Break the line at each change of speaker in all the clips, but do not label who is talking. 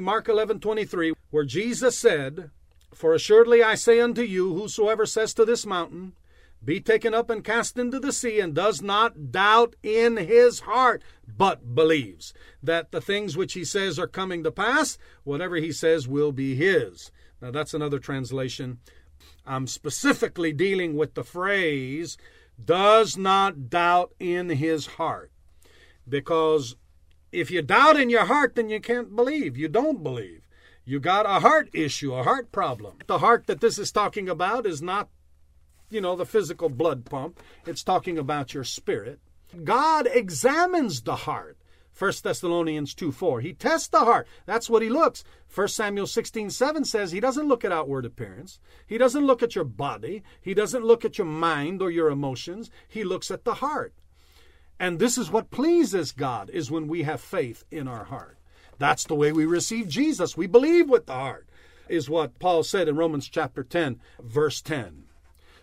Mark 11:23, where Jesus said, "For assuredly I say unto you, whosoever says to this mountain, be taken up and cast into the sea, and does not doubt in his heart, but believes that the things which he says are coming to pass, whatever he says will be his. Now, that's another translation. I'm specifically dealing with the phrase, does not doubt in his heart. Because if you doubt in your heart, then you can't believe. You don't believe. You got a heart issue, a heart problem. The heart that this is talking about is not you know, the physical blood pump. It's talking about your spirit. God examines the heart. 1 Thessalonians 2 4. He tests the heart. That's what he looks. 1 Samuel 16 7 says he doesn't look at outward appearance. He doesn't look at your body. He doesn't look at your mind or your emotions. He looks at the heart. And this is what pleases God is when we have faith in our heart. That's the way we receive Jesus. We believe with the heart, is what Paul said in Romans chapter 10, verse 10.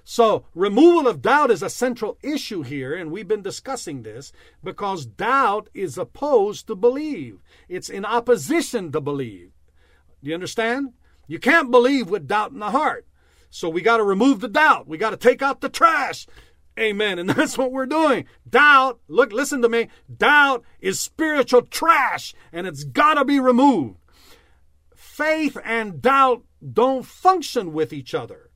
So, removal of doubt is a central issue here, and we've been discussing this because doubt is opposed to believe. It's in opposition to believe. Do you understand? You can't believe with doubt in the heart. So, we got to remove the doubt. We got to take out the trash. Amen. And that's what we're doing. Doubt, look, listen to me. Doubt is spiritual trash, and it's got to be removed. Faith and doubt don't function with each other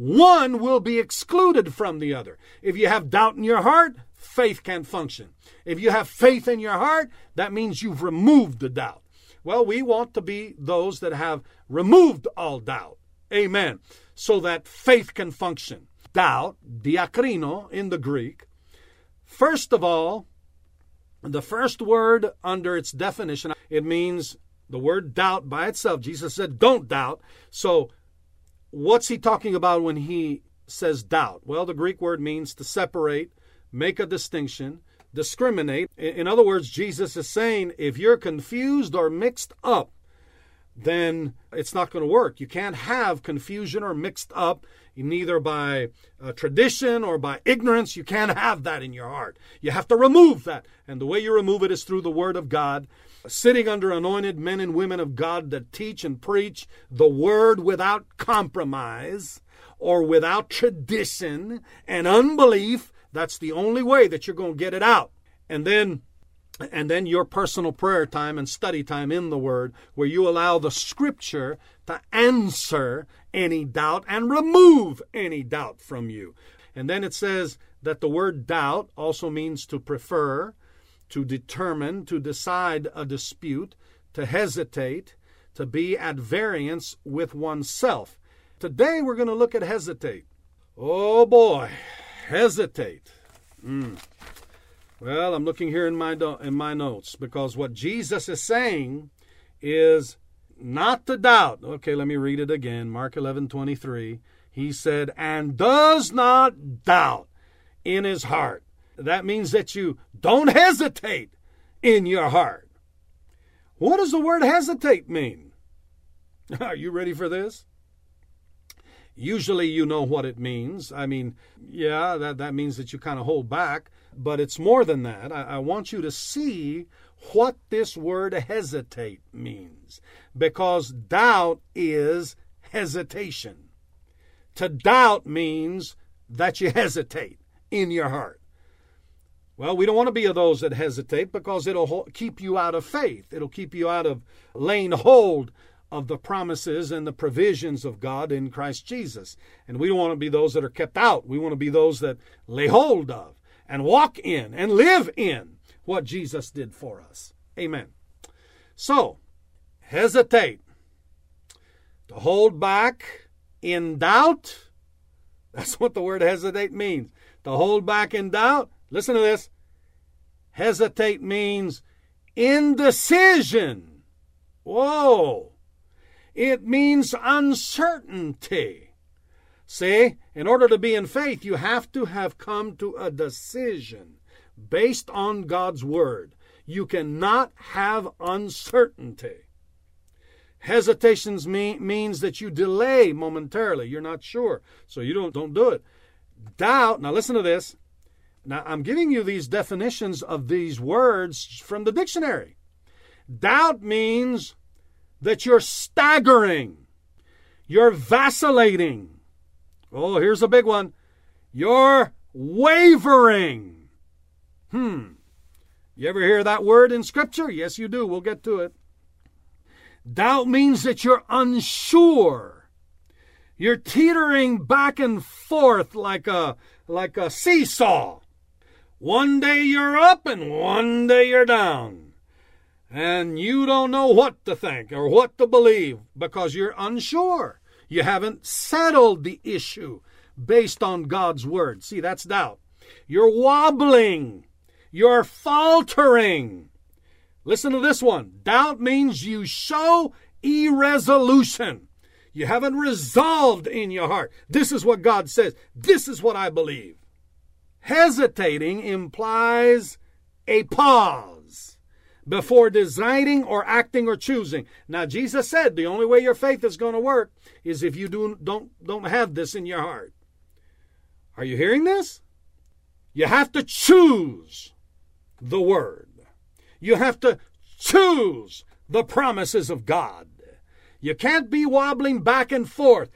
one will be excluded from the other. If you have doubt in your heart, faith can't function. If you have faith in your heart, that means you've removed the doubt. Well, we want to be those that have removed all doubt. Amen. So that faith can function. Doubt, diakrino in the Greek, first of all, the first word under its definition, it means the word doubt by itself. Jesus said, don't doubt. So What's he talking about when he says doubt? Well, the Greek word means to separate, make a distinction, discriminate. In other words, Jesus is saying if you're confused or mixed up, then it's not going to work. You can't have confusion or mixed up, neither by uh, tradition or by ignorance. You can't have that in your heart. You have to remove that. And the way you remove it is through the Word of God sitting under anointed men and women of God that teach and preach the word without compromise or without tradition and unbelief. That's the only way that you're going to get it out. And then and then your personal prayer time and study time in the Word, where you allow the Scripture to answer any doubt and remove any doubt from you. And then it says that the word doubt also means to prefer, to determine, to decide a dispute, to hesitate, to be at variance with oneself. Today we're going to look at hesitate. Oh boy, hesitate. Mm. Well, I'm looking here in my in my notes because what Jesus is saying is not to doubt. Okay, let me read it again. Mark 11:23. He said, "And does not doubt in his heart." That means that you don't hesitate in your heart. What does the word hesitate mean? Are you ready for this? Usually you know what it means. I mean, yeah, that, that means that you kind of hold back, but it's more than that. I, I want you to see what this word hesitate means because doubt is hesitation. To doubt means that you hesitate in your heart. Well, we don't want to be of those that hesitate because it'll keep you out of faith. It'll keep you out of laying hold of the promises and the provisions of God in Christ Jesus. And we don't want to be those that are kept out. We want to be those that lay hold of and walk in and live in what Jesus did for us. Amen. So, hesitate. To hold back in doubt. That's what the word hesitate means. To hold back in doubt Listen to this. Hesitate means indecision. Whoa. It means uncertainty. See, in order to be in faith, you have to have come to a decision based on God's Word. You cannot have uncertainty. Hesitations mean, means that you delay momentarily. You're not sure, so you don't, don't do it. Doubt, now listen to this now, I'm giving you these definitions of these words from the dictionary. Doubt means that you're staggering, you're vacillating. Oh, here's a big one. You're wavering. Hmm. You ever hear that word in Scripture? Yes, you do. We'll get to it. Doubt means that you're unsure. You're teetering back and forth like a like a seesaw. One day you're up and one day you're down. And you don't know what to think or what to believe because you're unsure. You haven't settled the issue based on God's word. See, that's doubt. You're wobbling. You're faltering. Listen to this one. Doubt means you show irresolution. You haven't resolved in your heart. This is what God says. This is what I believe. Hesitating implies a pause before deciding or acting or choosing. Now Jesus said the only way your faith is going to work is if you do, don't don't have this in your heart. Are you hearing this? You have to choose the word. You have to choose the promises of God. You can't be wobbling back and forth.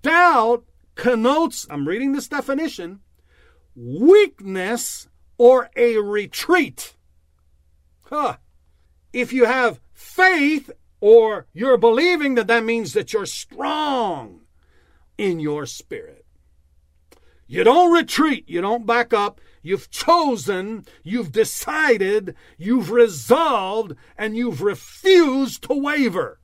Doubt connotes, I'm reading this definition, weakness or a retreat. Huh. If you have faith or you're believing that that means that you're strong in your spirit. You don't retreat, you don't back up. You've chosen, you've decided, you've resolved, and you've refused to waver.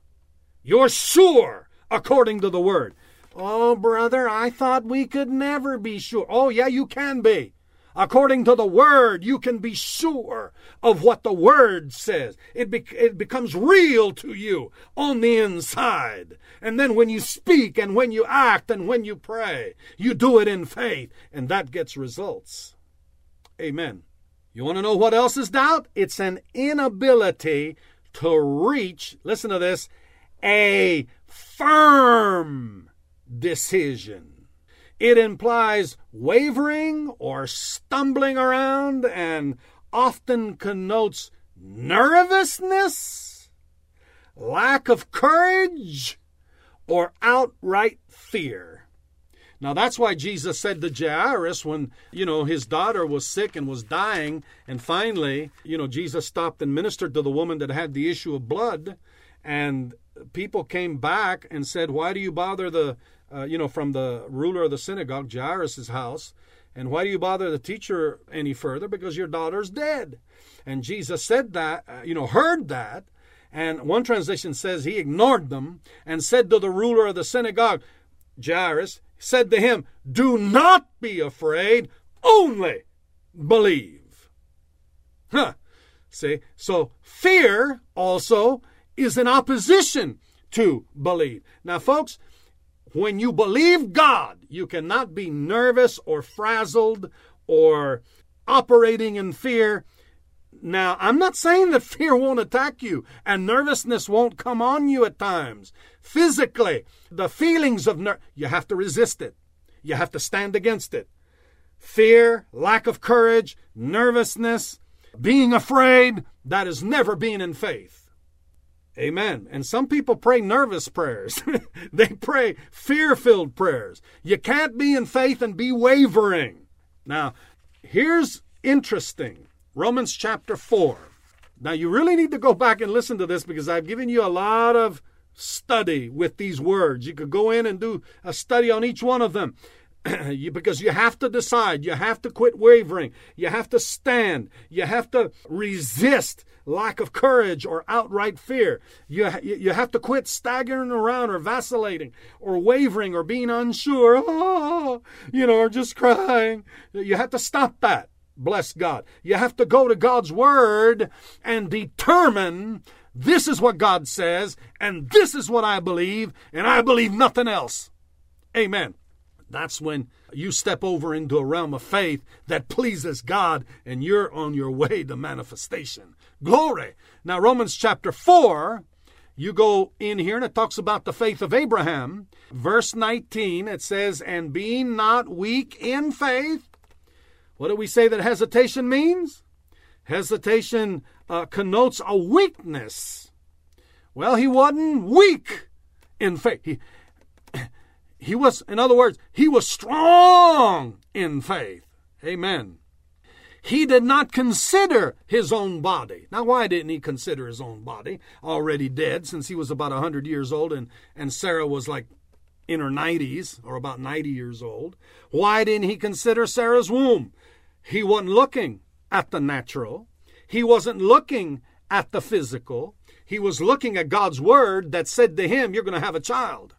You're sure according to the word. Oh, brother, I thought we could never be sure. Oh, yeah, you can be. According to the Word, you can be sure of what the Word says. It, be- it becomes real to you on the inside. And then when you speak and when you act and when you pray, you do it in faith, and that gets results. Amen. You want to know what else is doubt? It's an inability to reach, listen to this, a firm decision. It implies wavering or stumbling around and often connotes nervousness, lack of courage, or outright fear. Now that's why Jesus said to Jairus when, you know, his daughter was sick and was dying, and finally, you know, Jesus stopped and ministered to the woman that had the issue of blood, and people came back and said, Why do you bother the uh, you know, from the ruler of the synagogue, Jairus' house. And why do you bother the teacher any further? Because your daughter's dead. And Jesus said that, uh, you know, heard that. And one translation says he ignored them and said to the ruler of the synagogue, Jairus, said to him, Do not be afraid, only believe. Huh. See, so fear also is in opposition to believe. Now, folks, when you believe God, you cannot be nervous or frazzled or operating in fear. Now, I'm not saying that fear won't attack you and nervousness won't come on you at times. Physically, the feelings of ner- you have to resist it. You have to stand against it. Fear, lack of courage, nervousness, being afraid, that is never being in faith. Amen. And some people pray nervous prayers. they pray fear filled prayers. You can't be in faith and be wavering. Now, here's interesting Romans chapter 4. Now, you really need to go back and listen to this because I've given you a lot of study with these words. You could go in and do a study on each one of them. you, because you have to decide, you have to quit wavering, you have to stand, you have to resist lack of courage or outright fear. You, you have to quit staggering around or vacillating or wavering or being unsure, oh, you know, or just crying. You have to stop that. Bless God. You have to go to God's Word and determine this is what God says, and this is what I believe, and I believe nothing else. Amen. That's when you step over into a realm of faith that pleases God and you're on your way to manifestation. Glory. Now, Romans chapter 4, you go in here and it talks about the faith of Abraham. Verse 19, it says, And being not weak in faith. What do we say that hesitation means? Hesitation uh, connotes a weakness Well, he wasn't weak in faith. He, he was, in other words, he was strong in faith. Amen. He did not consider his own body. Now, why didn't he consider his own body? Already dead, since he was about a 100 years old and, and Sarah was like in her 90s or about 90 years old. Why didn't he consider Sarah's womb? He wasn't looking at the natural, he wasn't looking at the physical. He was looking at God's word that said to him, You're going to have a child.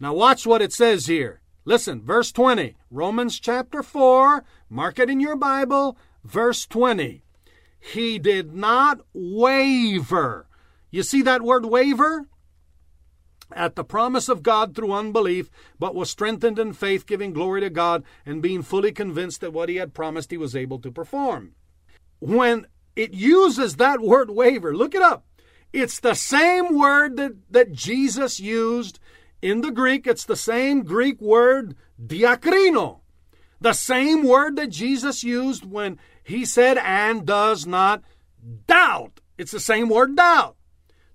Now, watch what it says here. Listen, verse 20, Romans chapter 4, mark it in your Bible, verse 20. He did not waver. You see that word waver? At the promise of God through unbelief, but was strengthened in faith, giving glory to God, and being fully convinced that what he had promised he was able to perform. When it uses that word waver, look it up. It's the same word that, that Jesus used in the Greek, it's the same Greek word, diakrino. The same word that Jesus used when he said, and does not doubt. It's the same word, doubt.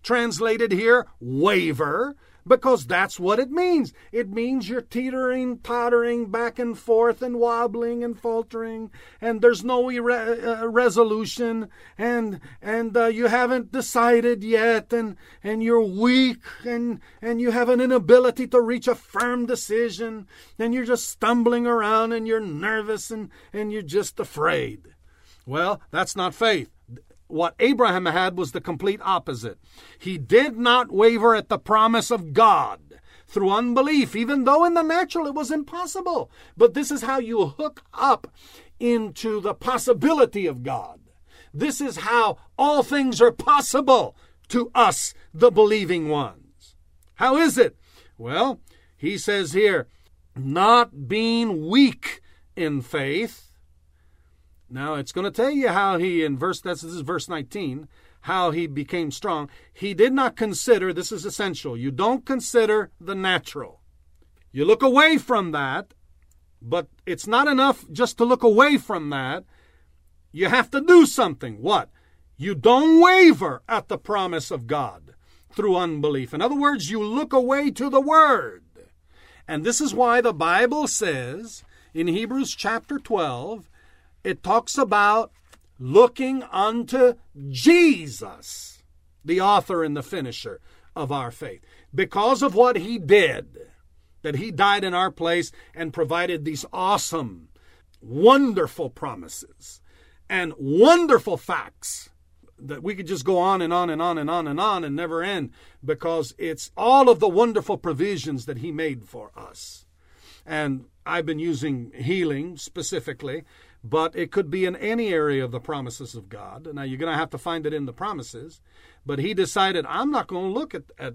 Translated here, waver because that's what it means. It means you're teetering, tottering back and forth and wobbling and faltering, and there's no uh, resolution, and and uh, you haven't decided yet, and and you're weak, and and you have an inability to reach a firm decision, and you're just stumbling around, and you're nervous, and and you're just afraid. Well, that's not faith. What Abraham had was the complete opposite. He did not waver at the promise of God through unbelief, even though in the natural it was impossible. But this is how you hook up into the possibility of God. This is how all things are possible to us, the believing ones. How is it? Well, he says here, not being weak in faith, now it's going to tell you how he in verse this is verse 19 how he became strong. He did not consider this is essential. You don't consider the natural. You look away from that, but it's not enough just to look away from that. You have to do something. What? You don't waver at the promise of God through unbelief. In other words, you look away to the word. And this is why the Bible says in Hebrews chapter 12 it talks about looking unto Jesus, the author and the finisher of our faith. Because of what he did, that he died in our place and provided these awesome, wonderful promises and wonderful facts that we could just go on and on and on and on and on and never end because it's all of the wonderful provisions that he made for us. And I've been using healing specifically but it could be in any area of the promises of God. Now, you're going to have to find it in the promises. But he decided, I'm not going to look at, at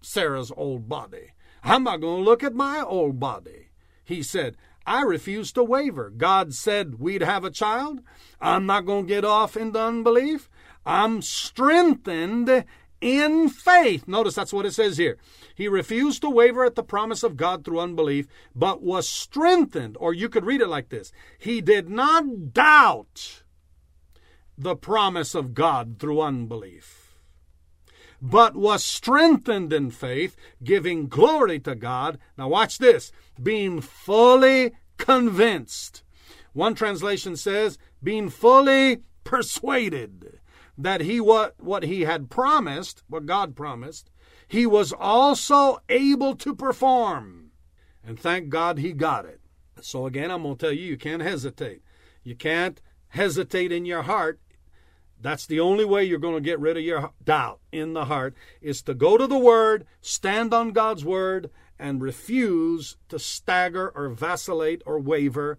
Sarah's old body. I'm not going to look at my old body. He said, I refuse to waver. God said we'd have a child. I'm not going to get off into unbelief. I'm strengthened in faith. Notice that's what it says here. He refused to waver at the promise of God through unbelief, but was strengthened. Or you could read it like this He did not doubt the promise of God through unbelief, but was strengthened in faith, giving glory to God. Now, watch this being fully convinced. One translation says, being fully persuaded that he what what he had promised, what God promised, he was also able to perform. And thank God he got it. So again, I'm going to tell you you can't hesitate. You can't hesitate in your heart. That's the only way you're going to get rid of your doubt in the heart is to go to the word, stand on God's word and refuse to stagger or vacillate or waver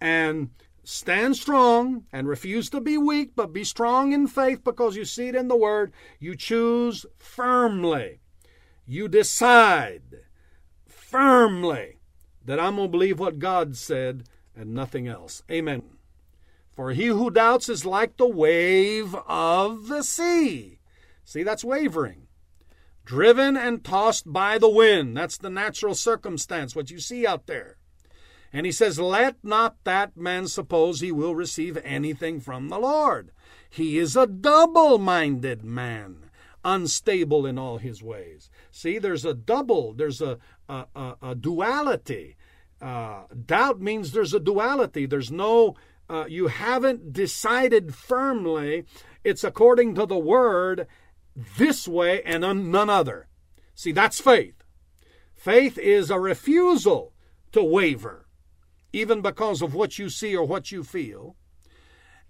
and Stand strong and refuse to be weak, but be strong in faith because you see it in the Word. You choose firmly. You decide firmly that I'm going to believe what God said and nothing else. Amen. For he who doubts is like the wave of the sea. See, that's wavering. Driven and tossed by the wind. That's the natural circumstance, what you see out there. And he says, Let not that man suppose he will receive anything from the Lord. He is a double minded man, unstable in all his ways. See, there's a double, there's a, a, a, a duality. Uh, doubt means there's a duality. There's no, uh, you haven't decided firmly. It's according to the word this way and none other. See, that's faith. Faith is a refusal to waver, even because of what you see or what you feel.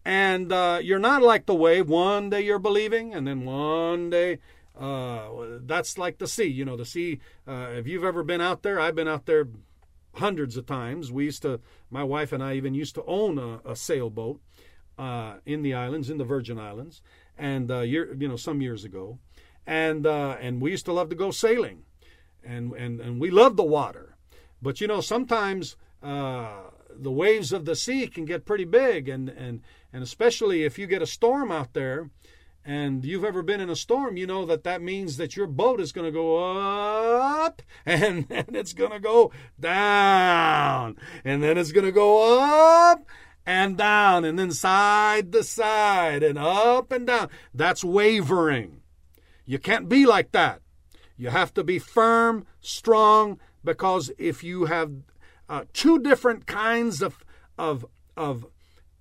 And uh, you're not like the wave. One day you're believing, and then one day uh, that's like the sea. You know, the sea. Uh, if you've ever been out there, I've been out there hundreds of times. We used to, my wife and I even used to own a, a sailboat uh, in the islands, in the Virgin Islands, and uh, year, you know, some years ago, and uh, and we used to love to go sailing, and and and we love the water, but you know, sometimes Uh, the waves of the sea can get pretty big and and and especially if you get a storm out there and you've ever been in a storm you know that that means that your boat is going to go up and then it's going to go down and then it's going to go up and down and then side to side and up and down. That's wavering. You can't be like that. You have to be firm strong because if you have uh, two different kinds of of of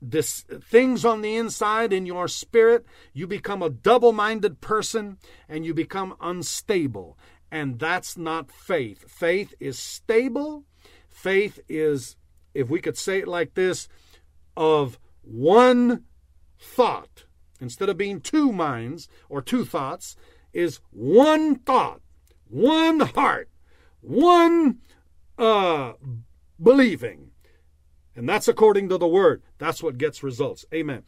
this things on the inside in your spirit. You become a double-minded person and you become unstable. And that's not faith. Faith is stable. Faith is if we could say it like this of one thought instead of being two minds or two thoughts is one thought one heart one uh believing. And that's according to the word. That's what gets results. Amen.